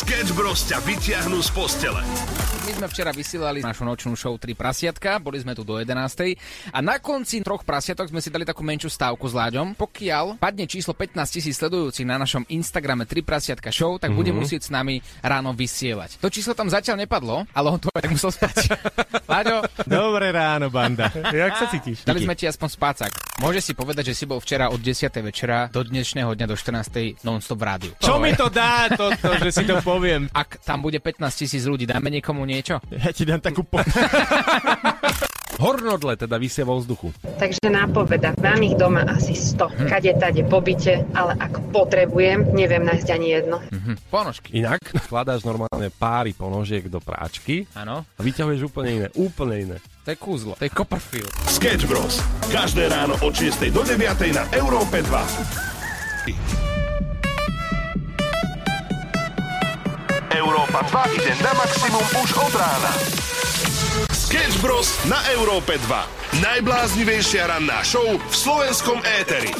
Sketch Bros ťa vyťahnú z postele. My sme včera vysielali našu nočnú show 3 prasiatka, boli sme tu do 11. A na konci troch prasiatok sme si dali takú menšiu stávku s Láďom. Pokiaľ padne číslo 15 tisíc sledujúcich na našom Instagrame 3 prasiatka show, tak mm-hmm. bude musieť s nami ráno vysielať. To číslo tam zatiaľ nepadlo, ale on to aj musel spať. Láďo, Dobré ráno, banda. Jak sa cítiš? dali sme ti aspoň spácak. Môže si povedať, že si bol včera od 10. večera do dnešného dňa do 14. non-stop v rádiu. Čo mi to dá, toto, že si to poviem? Ak tam bude 15 tisíc ľudí, dáme niekomu niečo? Ja ti dám takú po... Hornodle teda vysie vo vzduchu. Takže nápoveda, mám ich doma asi 100. Kade tade po byte, ale ak potrebujem, neviem nájsť ani jedno. Hm, ponožky. Inak vkladáš normálne páry ponožiek do práčky Áno, a vyťahuješ úplne iné. Úplne iné. to je kúzlo, to je Copperfield. Sketch Bros. Každé ráno od 6 do 9 na Európe 2. Európa 2 ide na maximum už od rána. Sketch Bros. na Európe 2. Najbláznivejšia ranná show v slovenskom éteri.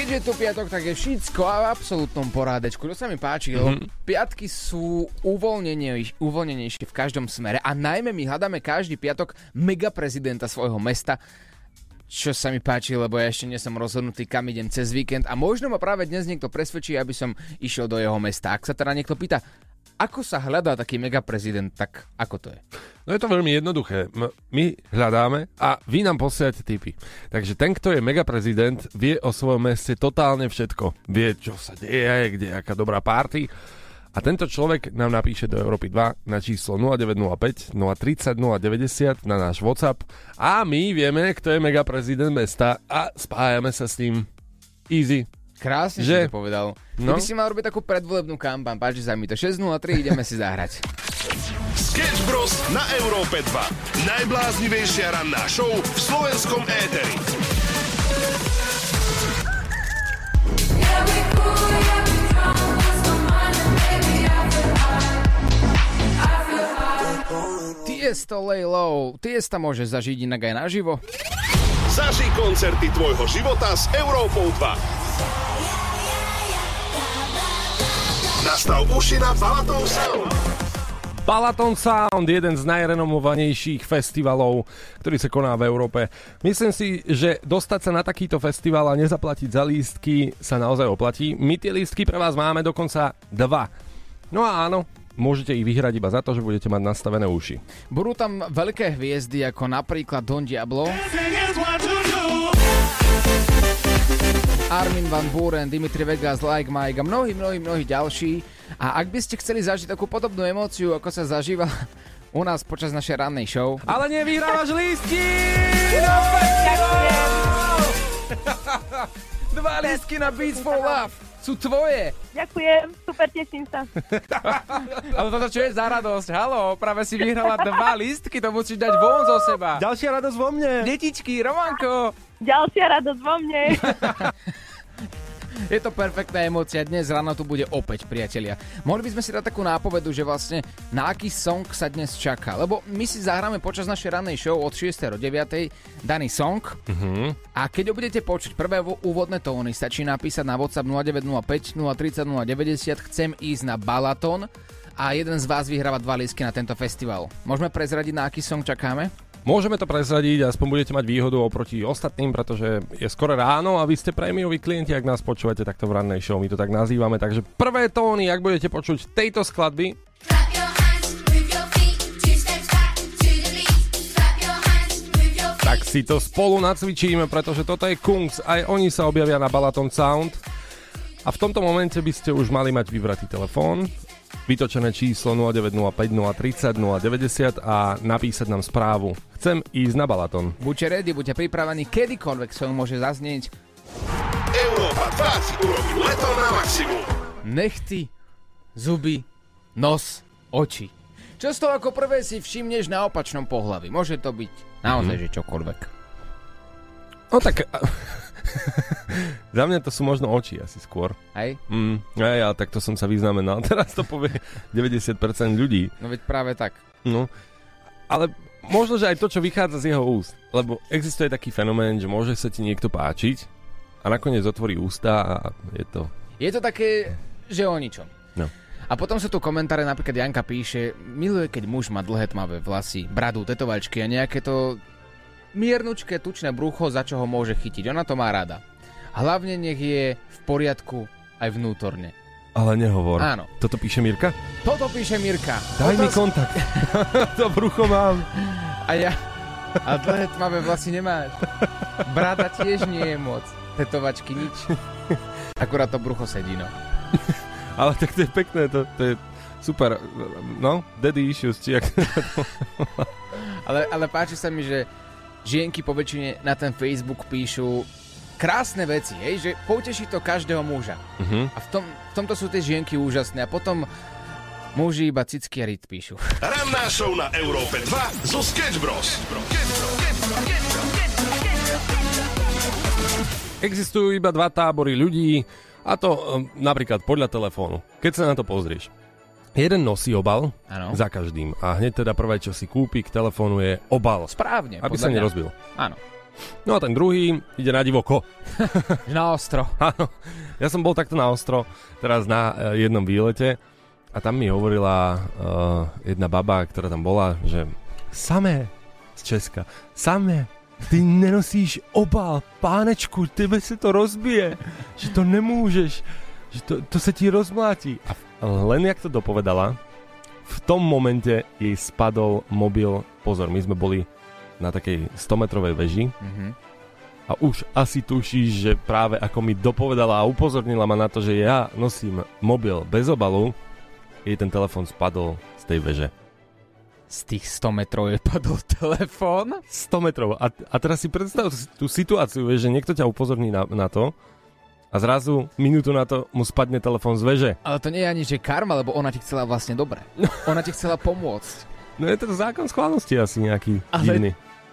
Keď je tu piatok, tak je všetko a v absolútnom porádečku. To sa mi páči, lebo piatky sú uvoľnenejšie, uvoľnenejšie v každom smere a najmä my hľadáme každý piatok mega prezidenta svojho mesta, čo sa mi páči, lebo ja ešte nie som rozhodnutý, kam idem cez víkend a možno ma práve dnes niekto presvedčí, aby som išiel do jeho mesta. Ak sa teda niekto pýta, ako sa hľadá taký mega prezident, tak ako to je? No je to veľmi jednoduché. My hľadáme a vy nám posielate tipy. Takže ten, kto je megaprezident, vie o svojom meste totálne všetko. Vie, čo sa deje, kde je aká dobrá party. A tento človek nám napíše do Európy 2 na číslo 0905 030 090 na náš WhatsApp a my vieme, kto je megaprezident mesta a spájame sa s ním. Easy. Krásne Že? si to povedal. No? Ty by si mal robiť takú predvolebnú kampaň, páči sa mi to. 6.03, ideme si zahrať. Sketch Bros. na Európe 2. Najbláznivejšia ranná show v slovenskom éteri. Tiesto lay low. Tiesto môže zažiť inak aj naživo. Zaži koncerty tvojho života s Európou 2. Nastav uši na Balaton Sound. Balaton Sound, jeden z najrenomovanejších festivalov, ktorý sa koná v Európe. Myslím si, že dostať sa na takýto festival a nezaplatiť za lístky sa naozaj oplatí. My tie lístky pre vás máme dokonca dva. No a áno, môžete ich vyhrať iba za to, že budete mať nastavené uši. Budú tam veľké hviezdy ako napríklad Don Diablo, Armin Van Buren, Dimitri Vegas, Like Mike a mnohí, mnohí, mnohí ďalší. A ak by ste chceli zažiť takú podobnú emóciu, ako sa zažíva u nás počas našej rannej show, Ale nevyhrávaš lístky! dva lístky na Beats for Love sú tvoje. Ďakujem, super, teším sa. Ale toto čo je za radosť? Halo, práve si vyhrala dva lístky, to musíš dať von zo seba. Ďalšia radosť vo mne. Detičky, Romanko, Ďalšia radosť vo mne. Je to perfektná emócia, dnes ráno tu bude opäť, priatelia. Mohli by sme si dať takú nápovedu, že vlastne na aký song sa dnes čaká, lebo my si zahráme počas našej rannej show od 6. do 9. daný song Mhm. a keď ho budete počuť prvé vo- úvodné tóny, stačí napísať na WhatsApp 0905 030 090 chcem ísť na Balaton a jeden z vás vyhráva dva lístky na tento festival. Môžeme prezradiť, na aký song čakáme? Môžeme to prezradiť, aspoň budete mať výhodu oproti ostatným, pretože je skoro ráno a vy ste prémioví klienti, ak nás počúvate takto v rannej show, my to tak nazývame. Takže prvé tóny, ak budete počuť tejto skladby, tak si to spolu nacvičíme, pretože toto je Kungs, aj oni sa objavia na Balaton Sound. A v tomto momente by ste už mali mať vyvratý telefón, vytočené číslo 0905 030 090 a napísať nám správu. Chcem ísť na Balaton. Buďte ready, buďte pripravení, kedykoľvek song môže zaznieť. Európa 2 si urobí leto na maximum. nechty, zuby, nos, oči. Čo z toho ako prvé si všimneš na opačnom pohľavi? Môže to byť naozaj, že čokoľvek. No tak... Za mňa to sú možno oči asi skôr. Hej? Mm, aj, ale tak to som sa vyznamenal. Teraz to povie 90% ľudí. No veď práve tak. No, ale možno, že aj to, čo vychádza z jeho úst. Lebo existuje taký fenomén, že môže sa ti niekto páčiť a nakoniec otvorí ústa a je to... Je to také že o ničom. No. A potom sú tu komentáre, napríklad Janka píše, miluje, keď muž má dlhé tmavé vlasy, bradu, tetovačky a nejaké to miernučké tučné brucho, za čo ho môže chytiť. Ona to má rada. Hlavne nech je v poriadku aj vnútorne. Ale nehovor. Áno. Toto píše Mirka? Toto píše Mirka. Daj mi Otáz- kontakt. to brucho mám. A ja... A dlhé tmavé vlasy nemáš. Brada tiež nie je moc. Tetovačky nič. Akurát to brucho sedí, no. Ale tak to je pekné, to, to je super. No, daddy issues, či jak... Ale, ale páči sa mi, že žienky po väčšine na ten Facebook píšu krásne veci, hej, že poteší to každého muža. Mhm. A v, tom, v tomto sú tie žienky úžasné. A potom muži iba cicky a ryt píšu. Ranná show na Európe 2 zo Sketch Bros. Existujú iba dva tábory ľudí, a to um, napríklad podľa telefónu. Keď sa na to pozrieš. Jeden nosí obal Áno. za každým a hneď teda prvé, čo si kúpi k telefónu je obal, Správne. aby sa mňa. nerozbil. Áno. No a ten druhý ide na divoko. Na ostro. Áno, ja som bol takto na ostro, teraz na eh, jednom výlete a tam mi hovorila uh, jedna baba, ktorá tam bola, že samé z Česka, samé, ty nenosíš obal, pánečku, tebe se to rozbije, že to nemůžeš, že to, to se ti rozmlátí. A v- len jak to dopovedala, v tom momente jej spadol mobil, pozor, my sme boli na takej 100-metrovej veži, Mhm. a už asi tušíš, že práve ako mi dopovedala a upozornila ma na to, že ja nosím mobil bez obalu, jej ten telefon spadol z tej veže. Z tých 100 metrov je padol telefón. 100 metrov. A, a teraz si predstav tú situáciu, vieš, že niekto ťa upozorní na, na to a zrazu minútu na to mu spadne telefon z veže. Ale to nie je ani, že karma, lebo ona ti chcela vlastne dobre. Ona ti chcela pomôcť. No je to zákon schválnosti asi nejaký Ale- divný.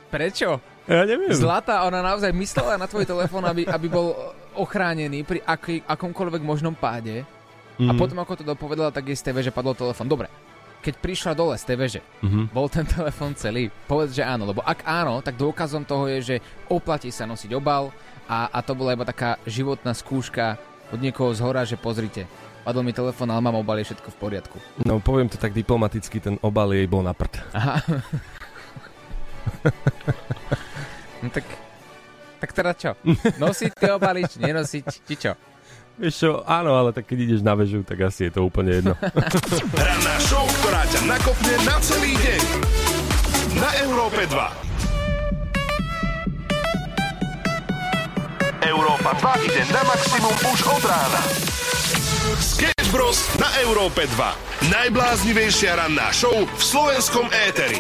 Prečo? Ja neviem. Zlatá, ona naozaj myslela na tvoj telefón, aby, aby bol ochránený pri aký, akomkoľvek možnom páde. A Mhm. potom, ako to dopovedala, tak jej z tej veže padol telefón. Dobre, keď prišla dole z tej veže, Mhm. bol ten telefón celý? Povedz, že áno, lebo ak áno, tak dôkazom toho je, že oplatí sa nosiť obal a, a to bola iba taká životná skúška od niekoho z hora, že pozrite, padol mi telefón, ale mám obal, je všetko v poriadku. No poviem to tak diplomaticky, ten obal jej bol na prd. Aha. no tak, tak teda čo? Nosiť tie obaly, či nenosiť, či čo? Vieš čo, áno, ale tak keď ideš na väžu, tak asi je to úplne jedno. Ranná show, ktorá ťa nakopne na celý deň. Na Európe 2. Európa 2 ide na maximum už od rána. Sketch Bros. na Európe 2. Najbláznivejšia ranná show v slovenskom éteri.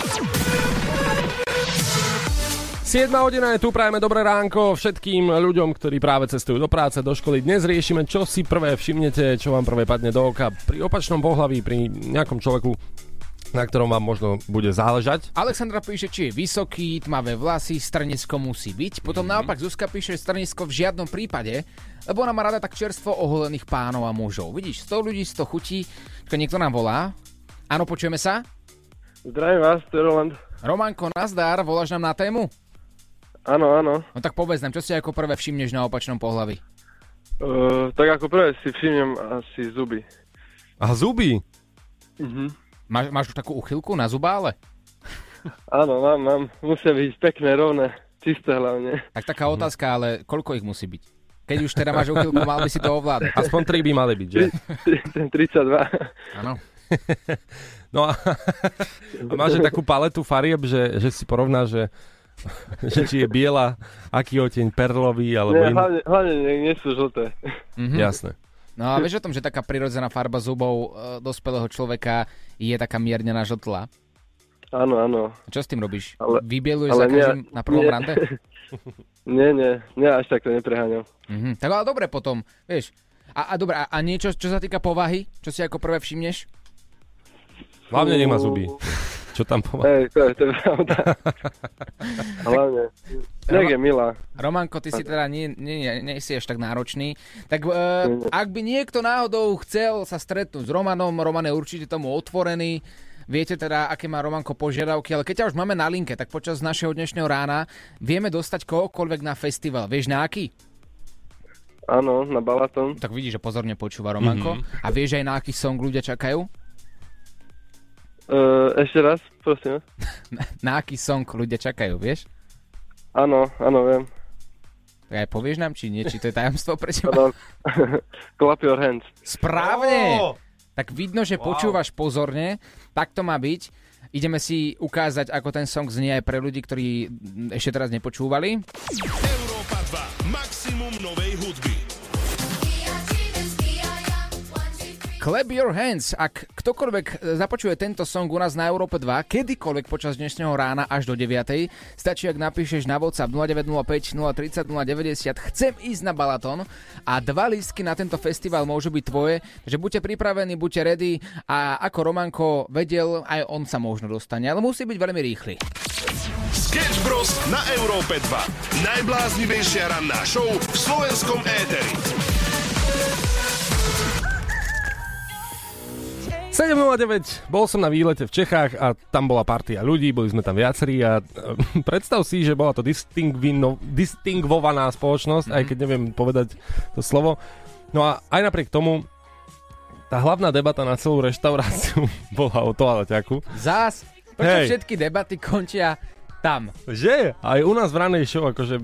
7 hodina je tu, prajeme dobré ránko všetkým ľuďom, ktorí práve cestujú do práce, do školy. Dnes riešime, čo si prvé všimnete, čo vám prvé padne do oka pri opačnom pohlaví, pri nejakom človeku, na ktorom vám možno bude záležať. Alexandra píše, či je vysoký, tmavé vlasy, strnisko musí byť. Potom Mhm. naopak Zuzka píše, strnisko v žiadnom prípade, lebo ona má rada tak čerstvo oholených pánov a mužov. Vidíš, 100 ľudí, 100 chutí. Niekto nám volá. Áno, počujeme sa? Zdravím vás, to je Roland. Romanko, nazdar, voláš nám na tému? Áno, áno. No tak povedz nám, čo si ako prvé všimneš na opačnom pohlaví? Uh, tak ako prvé si všimnem asi zuby. A zuby? Mhm. Máš, máš už takú uchylku na zubále? Áno, mám, mám. Musia byť pekné, rovné, čisté hlavne. Tak taká otázka, ale koľko ich musí byť? Keď už teda máš uchylku, mal by si to ovládať. Aspoň 3 by mali byť, že? Ten 32. Áno. No a, a máš takú paletu farieb, že, že si porovná, že, že či je biela, aký oteň perlový, alebo Nie, iný. hlavne, hlavne nie, nie sú žlté. Mhm. Jasné. No a vieš o tom, že taká prirodzená farba zubov e, dospelého človeka je taká mierne nažltlá? Áno, áno. A čo s tým robíš? Ale- Vybieluješ ale za nie- každým na prvom nie. rande? Nie, nie, nie, až tak to nepreháňam. Mhm. Tak ale dobre potom, vieš. A, a dobre, a, a niečo, čo sa týka povahy? Čo si ako prvé všimneš? Hlavne nemá zuby. Čo tam pomáha? Hej, to je, to je pravda. Hlavne. Nech je milá. Romanko, ty si teda nie, nie, nie, nie si až tak náročný. Tak e, ak by niekto náhodou chcel sa stretnúť s Romanom, Roman je určite tomu otvorený, viete teda, aké má Romanko požiadavky, ale keď ťa už máme na linke, tak počas našeho dnešného rána vieme dostať kohokoľvek na festival. Vieš na aký? Áno, na Balaton. Tak vidíš, že pozorne počúva Romanko. A vieš aj na aký song ľudia čakajú? Uh, ešte raz, prosím. vás. Na aký song ľudia čakajú, vieš? Áno, áno, viem. Tak aj povieš nám, či nie, či to je tajomstvo pre teba? Clap your hands. Správne! Tak vidno, že počúvaš pozorne, tak to má byť. Ideme si ukázať, ako ten song znie aj pre ľudí, ktorí ešte teraz nepočúvali. Európa 2. Maximum novej hudby. Clap your hands, ak ktokoľvek e, započuje tento song u nás na Európe 2, kedykoľvek počas dnešného rána až do 9. Stačí, ak napíšeš na WhatsApp 0905 030 090 chcem ísť na Balaton a dva lístky na tento festival môžu byť tvoje, že buďte pripravení, buďte ready a ako Romanko vedel, aj on sa možno dostane, ale musí byť veľmi rýchly. Sketch Bros. na Európe 2. Najbláznivejšia ranná show v slovenskom éteri. 7.09, bol som na výlete v Čechách a tam bola partia ľudí, boli sme tam viacerí a predstav si, že bola to distingvovaná spoločnosť, aj keď neviem povedať to slovo. No a aj napriek tomu, tá hlavná debata na celú reštauráciu bola o toaleťaku. Zás, prečo všetky debaty končia tam? Že? Aj u nás v ranej show, akože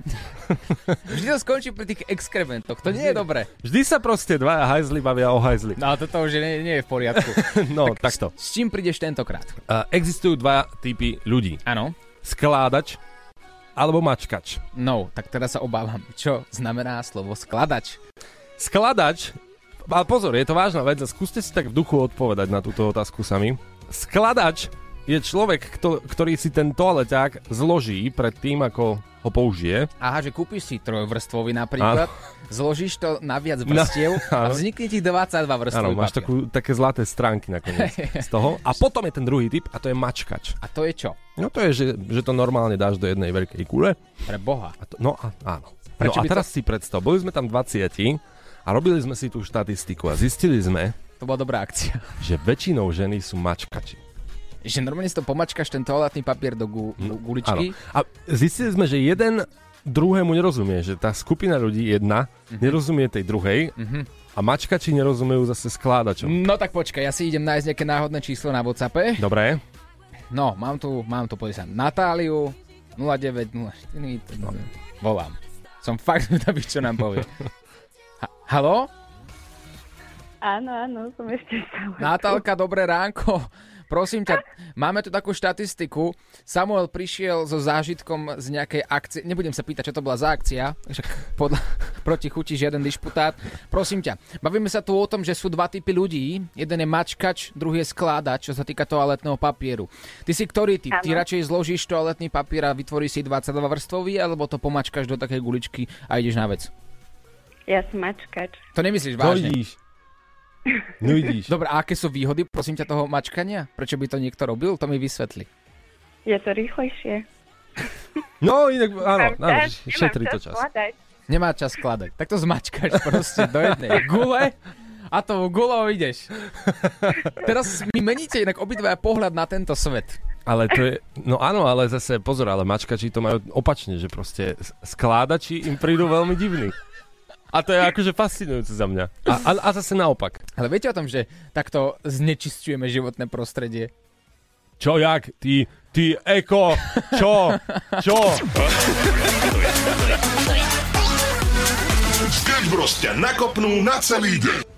Vždy to skončí pri tých exkrementoch, to nie je dobré. vždy sa proste dvaja hajzli bavia o hajzli. No a toto už nie, nie je v poriadku. No, takto. S čím prídeš tentokrát? Uh, existujú dva typy ľudí. Áno. Skládač alebo mačkač. No, tak teraz sa obávam. Čo znamená slovo skladač? Skladač, ale pozor, je to vážna vec a skúste si tak v duchu odpovedať na túto otázku sami. Skladač je človek, kto, ktorý si ten toaleťák zloží pred tým, ako ho použije. Aha, že kúpiš si trojvrstvový napríklad, zložíš to na viac vrstiev a vznikne ti 22 vrstvový Áno, máš takú, také zlaté stránky nakoniec z toho. A potom je ten druhý typ a to je mačkač. A to je čo? No to je, že, že to normálne dáš do jednej veľkej kule. Pre Boha. A to, no a, áno. Prečo no a by to- teraz si predstav, boli sme tam 20 a robili sme si tú štatistiku a zistili sme, To bola dobrá akcia. že väčšinou ženy sú mačkači. Že normálne si to pomačkaš ten toaletný papier do gu, gu, guličky. Áno. A zistili sme, že jeden druhému nerozumie, že tá skupina ľudí jedna Mhm. nerozumie tej druhej a mačkači nerozumejú zase skládačom. No tak počkaj, ja si idem nájsť nejaké náhodné číslo na Whatsappe. Dobre, No, mám tu, mám tu, sa, Natáliu 0904, no. volám. Som fakt zvedavý, čo nám povie. Ha- Halo? Áno, áno, som ešte stále. Natálka, dobré ránko. Prosím ťa, máme tu takú štatistiku. Samuel prišiel so zážitkom z nejakej akcie. Nebudem sa pýtať, čo to bola za akcia. Však podľa, proti chuti žiaden dišputát. Prosím ťa, bavíme sa tu o tom, že sú dva typy ľudí. Jeden je mačkač, druhý je skládač, čo sa týka toaletného papieru. Ty si ktorý typ? Ty Áno. radšej zložíš toaletný papier a vytvoríš si 22 vrstvový, alebo to pomačkaš do takej guličky a ideš na vec? Ja som mačkač. To nemyslíš to vážne? vidíš. No vidíš. Dobre, a aké sú výhody, prosím ťa, toho mačkania? Prečo by to niekto robil? To mi vysvetli. Je to rýchlejšie. No inak, áno, áno, čas, šetrí to čas. skladať. Nemá čas skladať. Tak to zmačkaš proste do jednej gule a to gulou ideš. Teraz mi meníte inak obidvaja pohľad na tento svet. Ale to je, no áno, ale zase pozor, ale mačkači to majú opačne, že proste skládači im prídu veľmi divní. A to je akože fascinujúce za mňa. A, a, a zase naopak. Ale viete o tom, že takto znečistujeme životné prostredie? Čo, jak? Ty, ty, eko, čo, čo? Sketch Bros. ťa nakopnú na celý deň.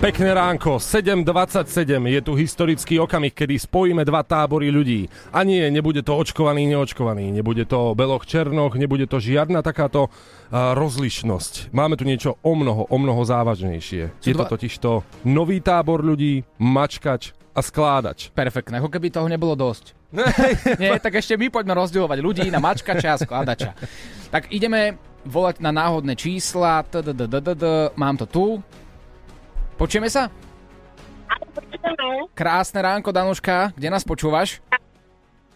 Pekné ránko, 7.27, je tu historický okamih, kedy spojíme dva tábory ľudí. A nie, nebude to očkovaný, neočkovaný, nebude to beloch, černoch, nebude to žiadna takáto uh, rozlišnosť. Máme tu niečo o mnoho, o mnoho závažnejšie. Sú Je to dva- totižto nový tábor ľudí, mačkač a skládač. Perfektné, ako keby toho nebolo dosť. Nie, tak ešte my poďme rozdielovať ľudí na mačkača a skladača. Tak ideme volať na náhodné čísla. Mám to tu. Počujeme sa? Krásne ránko, Danuška. Kde nás počúvaš?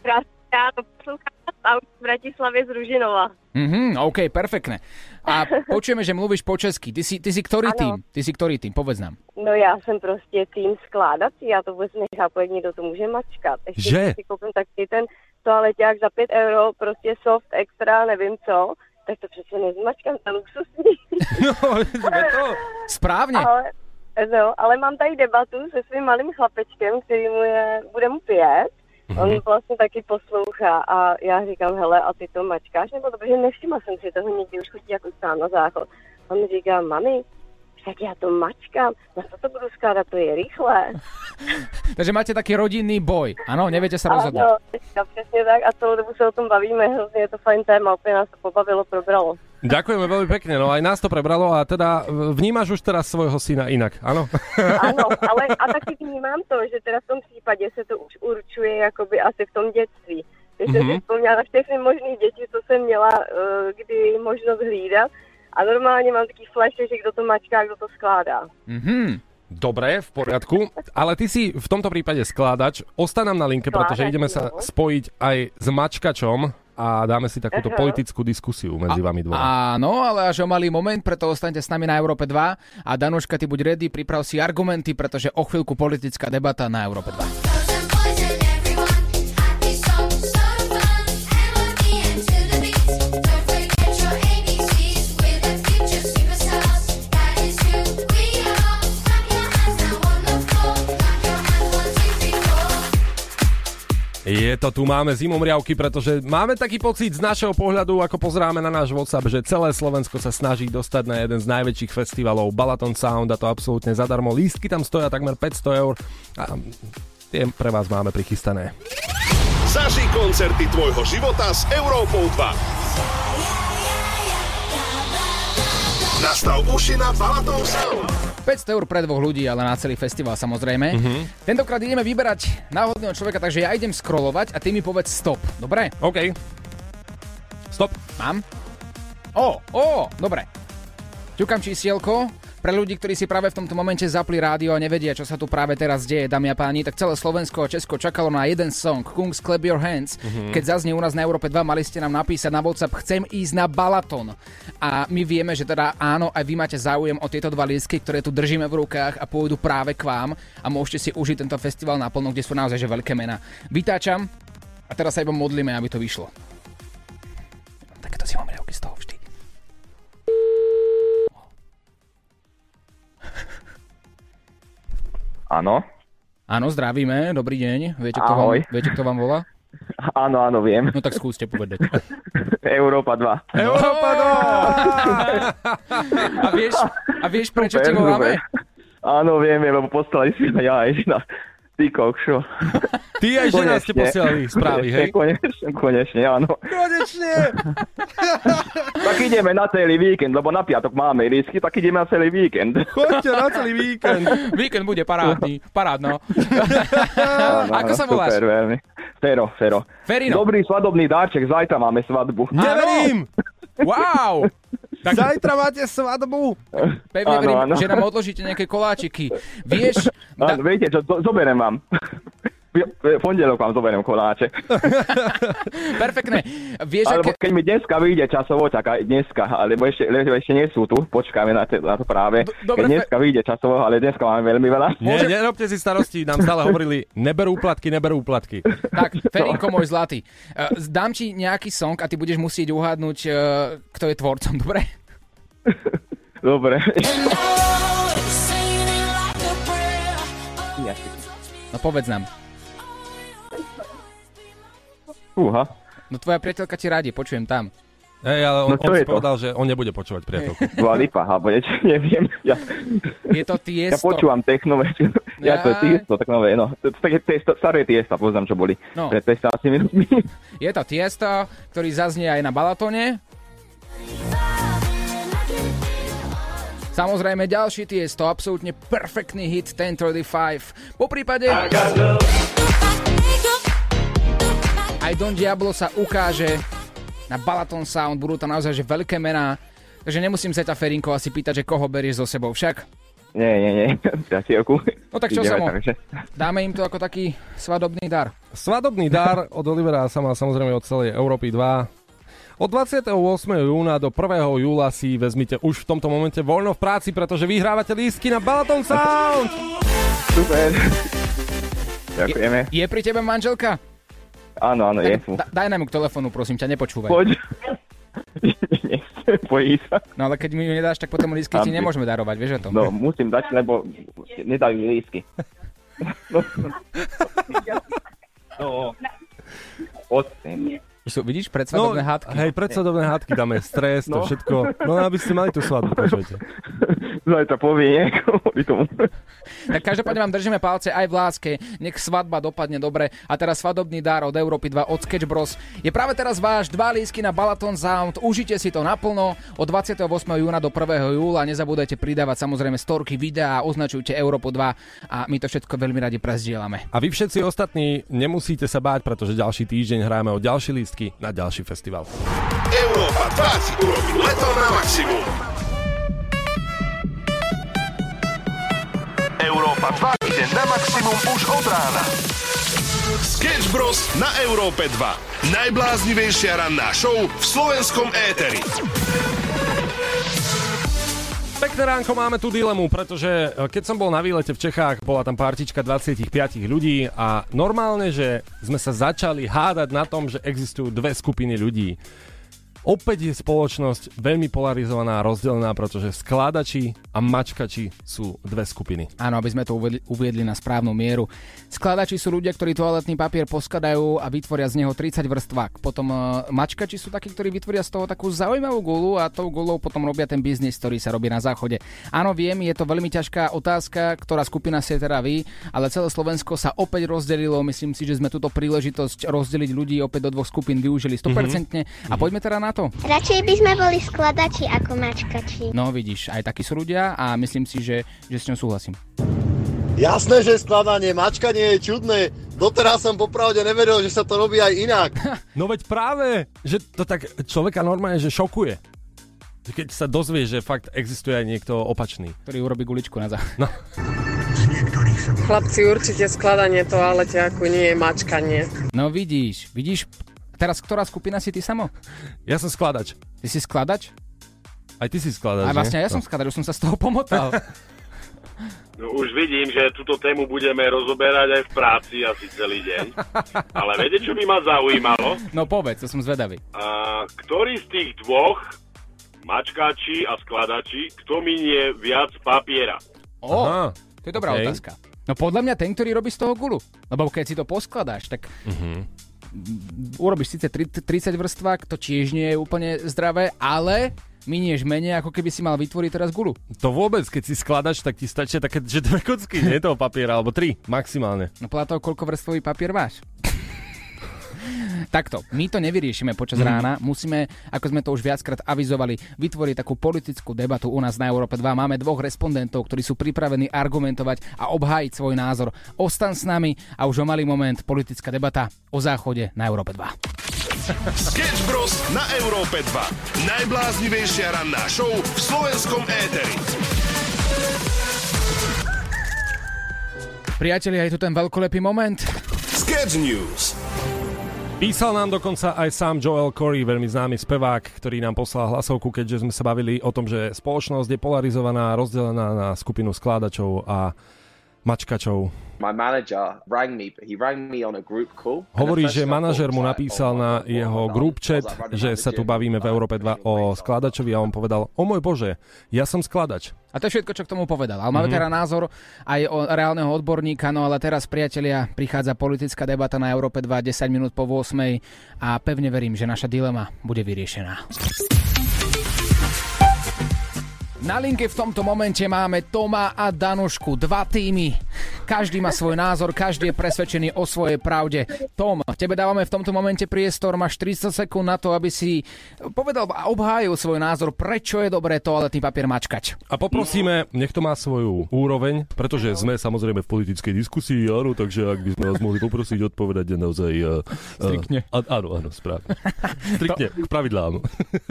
Krásne ráno, vás v Bratislave z Ružinova. Mhm, OK, perfektné. A počujeme, že mluvíš po česky. Ty si, ty si ktorý Áno. tým? Ty si ktorý tým? Povedz nám. No já jsem prostě tým skládací, já to vůbec nechápu, jak někdo to může mačkat. Ještě Že? si koupím taky ten toaleťák za 5 euro, prostě soft, extra, nevím co, tak to přece nezmačkám, to je luxusní. No, to. Správne. ale, no, ale mám tady debatu se svým malým chlapečkem, který mu je, bude mu pět. On vlastně taky poslouchá a já říkám, hele, a ty to mačkáš? Nebo to, protože nevšimla jsem si toho někdy už chodí jako sám na záchod. On mi říká, mami, tak já to mačkám, na co to budu skládat, to je rychlé. Takže máte taký rodinný boj. Áno, neviete sa rozhodnúť. Ano, teďka přesně tak a celou dobu se o tom bavíme, hrozně je to fajn téma, úplně nás to pobavilo, probralo. Ďakujeme veľmi pekne, no aj nás to prebralo a teda vnímaš už teraz svojho syna inak, áno? Ano, ale a taky vnímám to, že teda v tom případě se to už určuje jakoby asi v tom dětství. Když jsem si vzpomněla na všechny možné děti, co jsem měla uh, kdy možnost hlídat a normálně mám taký flash, že kdo to mačká, kdo to skládá. Mhm. Dobre, v poriadku, ale ty si v tomto prípade skládač. Ostan nám na linke, pretože Skládač, ideme sa no. spojiť aj s mačkačom a dáme si takúto Aha. politickú diskusiu medzi vami dvoma. Áno, ale až o malý moment, preto ostaňte s nami na Európe 2 a Danuška, ty buď ready, priprav si argumenty, pretože o chvíľku politická debata na Európe 2. Je to tu, máme zimomriavky, pretože máme taký pocit z našeho pohľadu, ako pozráme na náš WhatsApp, že celé Slovensko sa snaží dostať na jeden z najväčších festivalov Balaton Sound a to absolútne zadarmo. Lístky tam stoja takmer 500 eur a tie pre vás máme prichystané. Zažij koncerty tvojho života s Európou 2. Nastav uši na Balaton Sound. 500 eur pre dvoch ľudí, ale na celý festival samozrejme. Tentokrát ideme vyberať náhodného človeka, takže ja idem scrollovať a ty mi povedz stop. Dobre? OK. Stop. Mám? Ó, ó, dobre. Ťukám čísielko. Pre ľudí, ktorí si práve v tomto momente zapli rádio a nevedia, čo sa tu práve teraz deje, dámy a páni, tak celé Slovensko a Česko čakalo na jeden song, Kungs Clap Your Hands. Keď zaznie u nás na Európe 2, mali ste nám napísať na WhatsApp, chcem ísť na Balaton. A my vieme, že teda áno, aj vy máte záujem o tieto dva lístky, ktoré tu držíme v rukách a pôjdu práve k vám a môžete si užiť tento festival naplno, kde sú naozaj že veľké mená. Vytáčam a teraz sa iba modlíme, aby to vyšlo. Takéto si mám riavky z toho Áno, Áno, zdravíme, dobrý deň. Viete, kto, Ahoj. vám, viete, kto vám volá? áno, áno, viem. No tak skúste povedať. Európa 2. Európa A vieš, a vieš prečo ti Super, voláme? super. Áno, viem, viem, lebo poslali si ja aj na Ty kokšo. Ty aj žena ste posielali správy, hej? Konečne, konečne, áno. Konečne! Tak ideme na celý víkend, lebo na piatok máme lístky, tak ideme na celý víkend. Choďte na celý víkend. Víkend bude parádny, parádno. Áno, Ako sa voláš? Super, veľmi. Fero, Fero. Ferino. Dobrý svadobný dáček, zajtra máme svadbu. Neverím! Wow! Tak Zajtra máte svadbu. pevne verím, že nám odložíte nejaké koláčiky. Vieš, da, Áno, viete čo, zo- zoberiem vám. Pondelok vám zoberiem koláče. perfektné. Vieš, Alebo keď mi dneska vyjde časovo, tak aj dneska, alebo ešte, lebo ešte nie sú tu, počkáme na, te, na to práve. dobre, keď dneska vyjde časovo, ale dneska máme veľmi veľa. Nie, nerobte si starosti, nám stále hovorili, neberú úplatky, neberú úplatky. Tak, Ferinko môj zlatý. Uh, dám ti nejaký song a ty budeš musieť uhádnuť, uh, kto je tvorcom, dobre? Dobre. No povedz nám. Fúha. No tvoja priateľka ti radi, počujem tam. Hej, ale on, No on je si to? povedal, že on nebude počúvať priateľku. Dua Lipa, alebo niečo, neviem. Ja, Je to ja tiesto. počúvam techno veci. Ja, to je tiesto, tak nové, no. Také tiesto, staré tiesta, poznám, čo boli. No. Pred 15 minútmi. Je to tiesto, ktorý zaznie aj na Balatone. Samozrejme ďalší tiesto, absolútne perfektný hit 1035. Po prípade aj Don Diablo sa ukáže na Balaton Sound, budú tam naozaj že veľké mená. Takže nemusím sa ťa Ferinko asi pýtať, že koho berieš so sebou však. Nie, nie, nie, priateľku. No tak čo Ideme, sa mo- takže. Dáme im to ako taký svadobný dar. Svadobný dar od Olivera sa má samozrejme od celej Európy 2. Od 28. júna do 1. júla si vezmite už v tomto momente voľno v práci, pretože vyhrávate lístky na Balaton Sound. Super. Ďakujeme. Je pri tebe manželka? Áno, áno, je tu. Da, daj nám ju k telefónu, prosím ťa, nepočúvaj. Poď. Bojí sa. No ale keď mi ju nedáš, tak potom lístky ti nemôžeme darovať, vieš o tom? No, musím dať, lebo nedajú mi. No, no. Sem. Sú, vidíš, No, predsvadobné hádky. hej, predsodobné hádky dáme, stres, to No. všetko. No, aby ste mali tú svadbu, počujete. Zajtra povie niekomu kvôli tomu. Tak každopádne vám držíme palce aj v láske. Nech svadba dopadne dobre. A teraz svadobný dar od Európy 2 od Sketch Bros. Je práve teraz váš dva lísky na Balaton Sound. Užite si to naplno od 28. júna do 1. júla. Nezabúdajte pridávať samozrejme storky, videá, označujte Európu 2 a my to všetko veľmi radi prezdielame. A vy všetci ostatní nemusíte sa báť, pretože ďalší týždeň hráme o ďalšie lístky na ďalší festival. Európa 2 si urobí leto na maximum. Európa 2 ide na maximum už od rána. Sketch Bros. na Európe 2. Najbláznivejšia ranná show v slovenskom éteri. Pekné ránko, máme tu dilemu, pretože e, keď som bol na výlete v Čechách, bola tam partička 25 ľudí a normálne, že sme sa začali hádať na tom, že existujú dve skupiny ľudí. Opäť je spoločnosť veľmi polarizovaná a rozdelená, pretože skladači a mačkači sú dve skupiny. Áno, aby sme to uviedli na správnu mieru. Skladači sú ľudia, ktorí toaletný papier poskladajú a vytvoria z neho 30 vrstvák. Potom uh, mačkači sú takí, ktorí vytvoria z toho takú zaujímavú gulu a tou gulou potom robia ten biznis, ktorý sa robí na záchode. Áno, viem, je to veľmi ťažká otázka, ktorá skupina ste teda vy, ale celé Slovensko sa opäť rozdelilo. Myslím si, že sme túto príležitosť rozdeliť ľudí opäť do dvoch skupín využili 100%. Mm-hmm. A poďme teda na to. Radšej by sme boli skladači ako mačkači. No vidíš, aj takí sú ľudia a myslím si, že, že s ňou súhlasím. Jasné, že skladanie, mačkanie je čudné. Doteraz som popravde neveril, že sa to robí aj inak. No veď práve, že to tak človeka normálne, že šokuje. Keď sa dozvie, že fakt existuje aj niekto opačný. Ktorý urobí guličku na záchod. No. Chlapci, určite skladanie toaleťaku nie je mačkanie. No vidíš, vidíš, teraz ktorá skupina si ty samo? Ja som skladač. Ty si skladač? Aj ty si skladač, A vlastne nie? ja som skladač, už som sa z toho pomotal. No už vidím, že túto tému budeme rozoberať aj v práci asi celý deň. Ale viete, čo by ma zaujímalo? No povedz, to som zvedavý. A, ktorý z tých dvoch, mačkáči a skladači, kto minie viac papiera? Ó, Aha, to je dobrá okej. otázka. No podľa mňa ten, ktorý robí z toho gulu. Lebo keď si to poskladáš, tak Mhm. Urobíš síce tri- 30 vrstvák, to tiež nie je úplne zdravé, ale minieš menej, ako keby si mal vytvoriť teraz gulu. To vôbec, keď si skladač, tak ti stačia také, že dve kocky, nie toho papiera, alebo tri maximálne. No toho, koľko vrstvový papier máš. Takto, my to nevyriešime počas Mhm. rána, musíme, ako sme to už viackrát avizovali, vytvoriť takú politickú debatu u nás na Európe 2. Máme dvoch respondentov, ktorí sú pripravení argumentovať a obhájiť svoj názor. Ostan s nami a už o malý moment politická debata o záchode na Európe 2. Sketch Bros. na Európe 2. Najbláznivejšia ranná show v slovenskom éteri. Priatelia, je tu ten veľkolepý moment. Sketch News. Písal nám dokonca aj sám Joel Corey, veľmi známy spevák, ktorý nám poslal hlasovku, keďže sme sa bavili o tom, že spoločnosť je polarizovaná, rozdelená na skupinu skládačov a mačkačov. Hovorí, že manažer mu napísal na jeho group chat, že sa tu bavíme v Európe 2 o skladačovi a on povedal, o môj bože, ja som skladač. A to je všetko, čo k tomu povedal. Ale máme Mhm. teda názor aj o reálneho odborníka, no ale teraz, priatelia, prichádza politická debata na Európe 2, 10 minút po 8 a pevne verím, že naša dilema bude vyriešená. Na linke v tomto momente máme Toma a Danušku, dva týmy. Každý má svoj názor, každý je presvedčený o svojej pravde. Tom, tebe dávame v tomto momente priestor, máš 30 sekúnd na to, aby si povedal a obhájil svoj názor, prečo je dobré toaletný papier mačkať. A poprosíme, nech to má svoju úroveň, pretože sme samozrejme v politickej diskusii, áno, takže ak by sme vás mohli poprosiť odpovedať naozaj... Uh, Striktne. Uh, áno, áno, správne. Striktne, k pravidlám.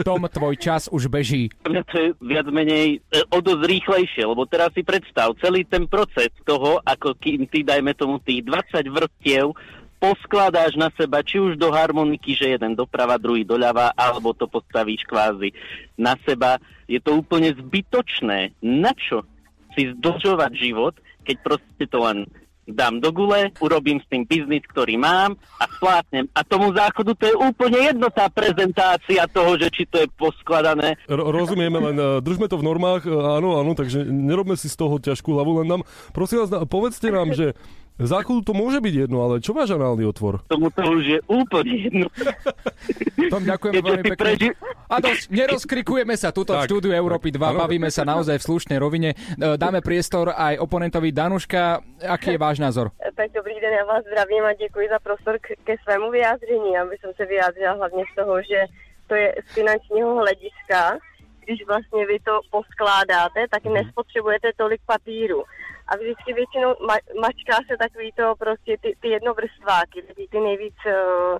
Tom, tvoj čas už beží. Mňa to je viac menej e, o dosť rýchlejšie, lebo teraz si predstav celý ten proces toho, ako kým ty, dajme tomu, tých 20 vrstiev poskladáš na seba, či už do harmoniky, že jeden doprava, druhý doľava, alebo to postavíš kvázi na seba. Je to úplne zbytočné. Na čo si zdlžovať život, keď proste to len dám do gule, urobím s tým biznis, ktorý mám a splátnem. A tomu záchodu to je úplne jedno tá prezentácia toho, že či to je poskladané. R- rozumieme, len uh, držme to v normách, uh, áno, áno, takže nerobme si z toho ťažkú hlavu, len nám, prosím vás, povedzte nám, že záchodu to môže byť jedno, ale čo máš análny otvor? Tomu to už je úplne jedno. Tom ďakujeme veľmi pekne. preži- A dosť, nerozkrikujeme sa tuto v Tak. štúdiu Európy 2, Áno. bavíme sa naozaj v slušnej rovine. E, Dáme priestor aj oponentovi Danuška. Aký je váš názor? Tak dobrý den, já vás zdravím a děkuji za prostor k, ke svému vyjádření. Aby som se vyjádřila hlavně z toho, že to je z finančního hlediska. Když vlastně vy to poskládáte, tak nespotřebujete tolik papíru. A vždycky většinou ma- mačká se takový to prostě ty, ty jednovrstváky, ty, ty nejvíc uh,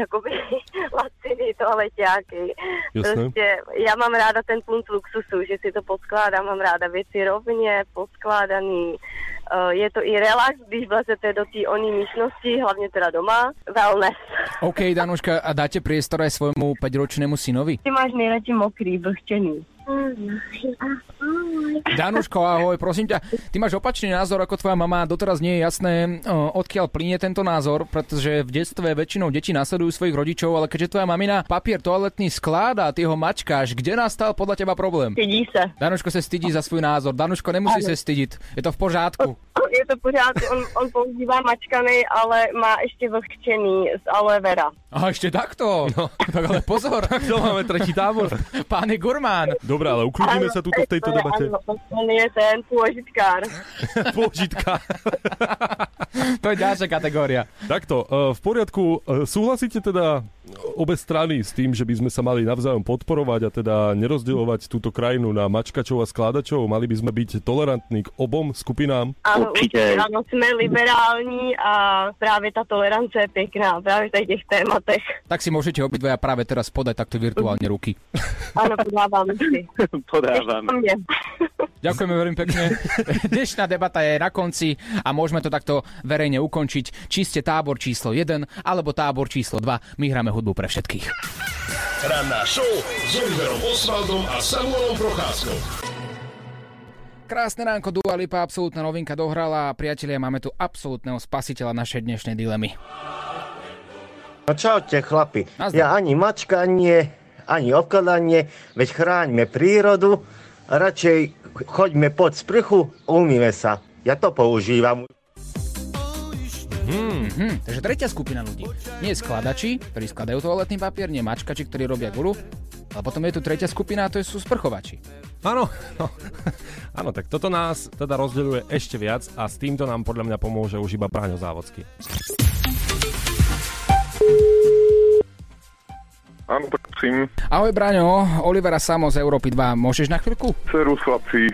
jakoby laciný toaleťáky. Prostě já mám ráda ten punt luxusu, že si to poskládám, mám ráda věci rovně, poskládaný. Uh, je to i relax, když vlezete do té oný místnosti, hlavně teda doma. Wellness. OK, Danuška, a dáte priestor aj svojmu 5-ročnému synovi? Ty máš nejradši mokrý, vlhčený. Danuško, ahoj, prosím ťa, ty máš opačný názor ako tvoja mama, doteraz nie je jasné, odkiaľ plynie tento názor, pretože v detstve väčšinou deti nasledujú svojich rodičov, ale keďže tvoja mamina papier toaletný skláda ty ho mačkáš, kde nastal podľa teba problém? Stydí sa. Danuško sa stydí za svůj názor, Danuško nemusí Áno. se stydiť, je to v pořádku. Je to pořád, on, on používá mačkaný, ale má ještě vlhčený z aloe vera. A ešte takto? No. Tak ale pozor. to máme tretí tábor. Pán je gurmán. Dobre, ale uklidníme sa tuto v tejto debate. Áno, on je ten pôžitkár. Pôžitka. to je ďalšia kategória. Takto, e, v poriadku, e, súhlasíte teda obe strany s tým, že by sme sa mali navzájom podporovať a teda nerozdielovať túto krajinu na mačkačov a skládačov? Mali by sme byť tolerantní k obom skupinám? Áno, určite, áno, sme liberální a právě ta tolerance je pěkná, právě v těch tématech. Tak si môžete obidvaja práve teraz podať takto virtuálne ruky. Áno, podávam si. Podávam. Ďakujeme veľmi pekne. Dnešná debata je na konci a môžeme to takto verejne ukončiť. Či ste tábor číslo 1 alebo tábor číslo 2. My hráme hudbu pre všetkých. Ranná show s Oliverom Osvaldom a Samuelom Procházkou. Krásne ránko, Dua Lipa, absolútna novinka dohrala a priatelia, máme tu absolútneho spasiteľa našej dnešnej dilemy. No čaute chlapi, ja ani mačkanie, ani obkladanie, veď chráňme prírodu, radšej choďme pod sprchu, umýme sa. Ja to používam. Hmm, hmm, takže tretia skupina ľudí. Nie skladači, ktorí skladajú toaletný papier, nie mačkači, ktorí robia gulu, ale potom je tu tretia skupina a to sú sprchovači. Áno, no. Áno, tak toto nás teda rozdeľuje ešte viac a s týmto nám podľa mňa pomôže už iba Práňo Závodský. Áno, prosím. Ahoj Braňo, Olivera Samo z Európy 2, môžeš na chvíľku? Serus chlapci,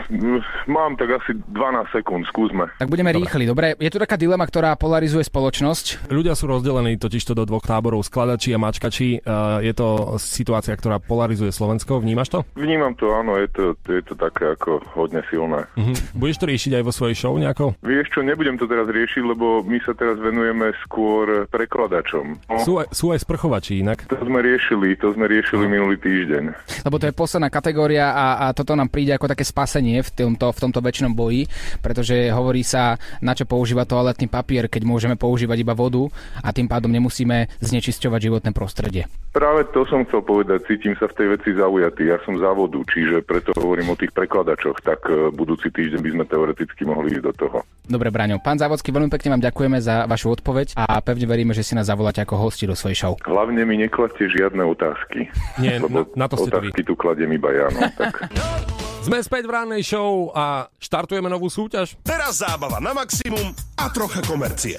mám tak asi 12 sekúnd, skúsme. Tak budeme rýchli, dobre? Je tu taká dilema, ktorá polarizuje spoločnosť. Ľudia sú rozdelení totižto do dvoch táborov, skladači a mačkači. Uh, je to situácia, ktorá polarizuje Slovensko, vnímaš to? Vnímam to, áno, je to, je to také ako hodne silné. Mhm. Budeš to riešiť aj vo svojej show nejako? Vieš čo, nebudem to teraz riešiť, lebo my sa teraz venujeme skôr prekladačom. No, Sú aj, sú aj sprchovači inak. to sme riešili, to sme riešili minulý týždeň. Lebo to je posledná kategória a, a toto nám príde ako také spasenie v tomto, v tomto väčšinom boji, pretože hovorí sa, na čo používať toaletný papier, keď môžeme používať iba vodu a tým pádom nemusíme znečisťovať životné prostredie. Práve to som chcel povedať, cítim sa v tej veci zaujatý. Ja som za vodu, čiže preto hovorím o tých prekladačoch, tak e, budúci týždeň by sme teoreticky mohli ísť do toho. Dobre, Braňo. Pán Závodský, veľmi pekne vám ďakujeme za vašu odpoveď a pevne veríme, že si nás zavoláte ako hosti do svojej show. Hlavne mi nekladte žiadne otázky. Nie, lebo na- na to ste otázky tu kladiem iba ja. No, tak. Sme späť v rannej show a štartujeme novú súťaž. Teraz zábava na maximum a trocha komercie.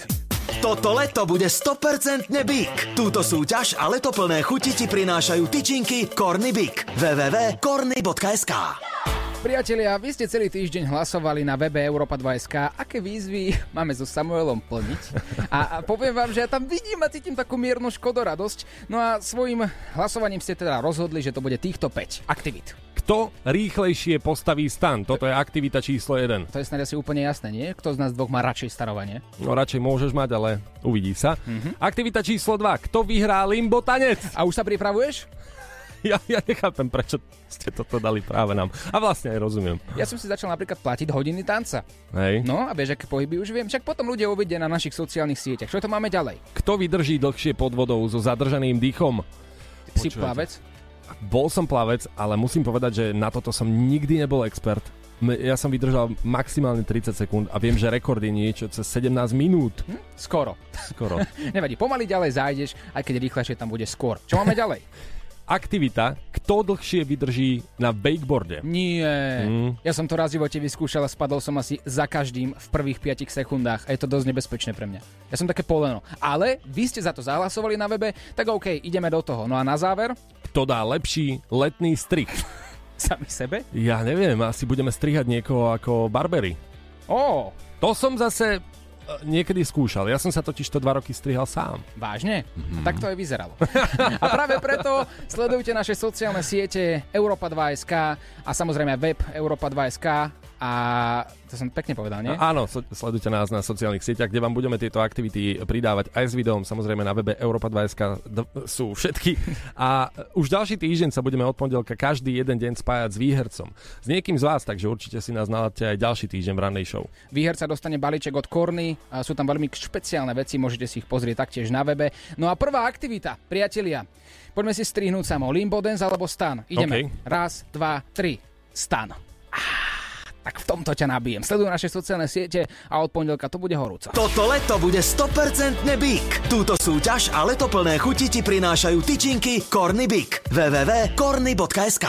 Toto leto bude 100% Big. Túto súťaž a leto plné chuti ti prinášajú tyčinky Corny Big. www.corny.sk Priatelia, vy ste celý týždeň hlasovali na webe Europa 2.sk, aké výzvy máme so Samuelom plniť. A, a poviem vám, že ja tam vidím a cítim takú miernu škodoradosť. No a svojim hlasovaním ste teda rozhodli, že to bude týchto 5 aktivít. Kto rýchlejšie postaví stan? Toto je aktivita číslo 1. To je snáď asi úplne jasné, nie? Kto z nás dvoch má radšej starovanie? No radšej môžeš mať, ale uvidí sa. Mhm. Aktivita číslo 2. Kto vyhrá limbo tanec? A už sa pripravuješ? Ja, ja nechápem, prečo ste toto dali práve nám. A vlastne aj rozumiem. Ja som si začal napríklad platiť hodiny tanca. Hej. No a vieš, aké pohyby už viem. Však potom ľudia uvidia na našich sociálnych sieťach. Čo to máme ďalej? Kto vydrží dlhšie pod vodou so zadržaným dýchom? Si Počúvajte. plavec? Bol som plavec, ale musím povedať, že na toto som nikdy nebol expert. Ja som vydržal maximálne 30 sekúnd a viem, že rekord je niečo cez 17 minút. Hm? Skoro. Skoro. Nevadí, pomaly ďalej zájdeš, aj keď rýchlejšie tam bude skôr. Čo máme ďalej? Aktivita, kto dlhšie vydrží na wakeboarde? Nie. Mm. Ja som to raz v živote vyskúšal a spadol som asi za každým v prvých 5 sekundách a je to dosť nebezpečné pre mňa. Ja som také poleno. Ale vy ste za to zahlasovali na webe, tak OK, ideme do toho. No a na záver, Kto dá lepší letný strih? sami sebe. Ja neviem, asi budeme strihať niekoho ako barbery. Ó, To som zase niekedy skúšal. Ja som sa totiž to dva roky strihal sám. vážne? Mm-hmm. Tak to aj vyzeralo. a práve preto sledujte naše sociálne siete Europa2.sk a samozrejme web Europa2.sk a to som pekne povedal, nie? No, áno, so, sledujte nás na sociálnych sieťach, kde vám budeme tieto aktivity pridávať aj s videom. Samozrejme na webe Europa2.sk d- sú všetky. A už ďalší týždeň sa budeme od pondelka každý jeden deň spájať s výhercom. S niekým z vás, takže určite si nás naladte aj ďalší týždeň v rannej show. Výherca dostane balíček od Korny, a sú tam veľmi špeciálne veci, môžete si ich pozrieť taktiež na webe. No a prvá aktivita, priatelia, poďme si strihnúť samo Limbo Dance alebo Stan. Ideme. OK. Raz, dva, tri. Stan. Ah, tak v tomto ťa nabijem. Sleduj naše sociálne siete a od pondelka to bude horúco. Toto leto bude 100% Big. Túto súťaž a leto plné chuti ti prinášajú tyčinky Corny Big. www.corny.sk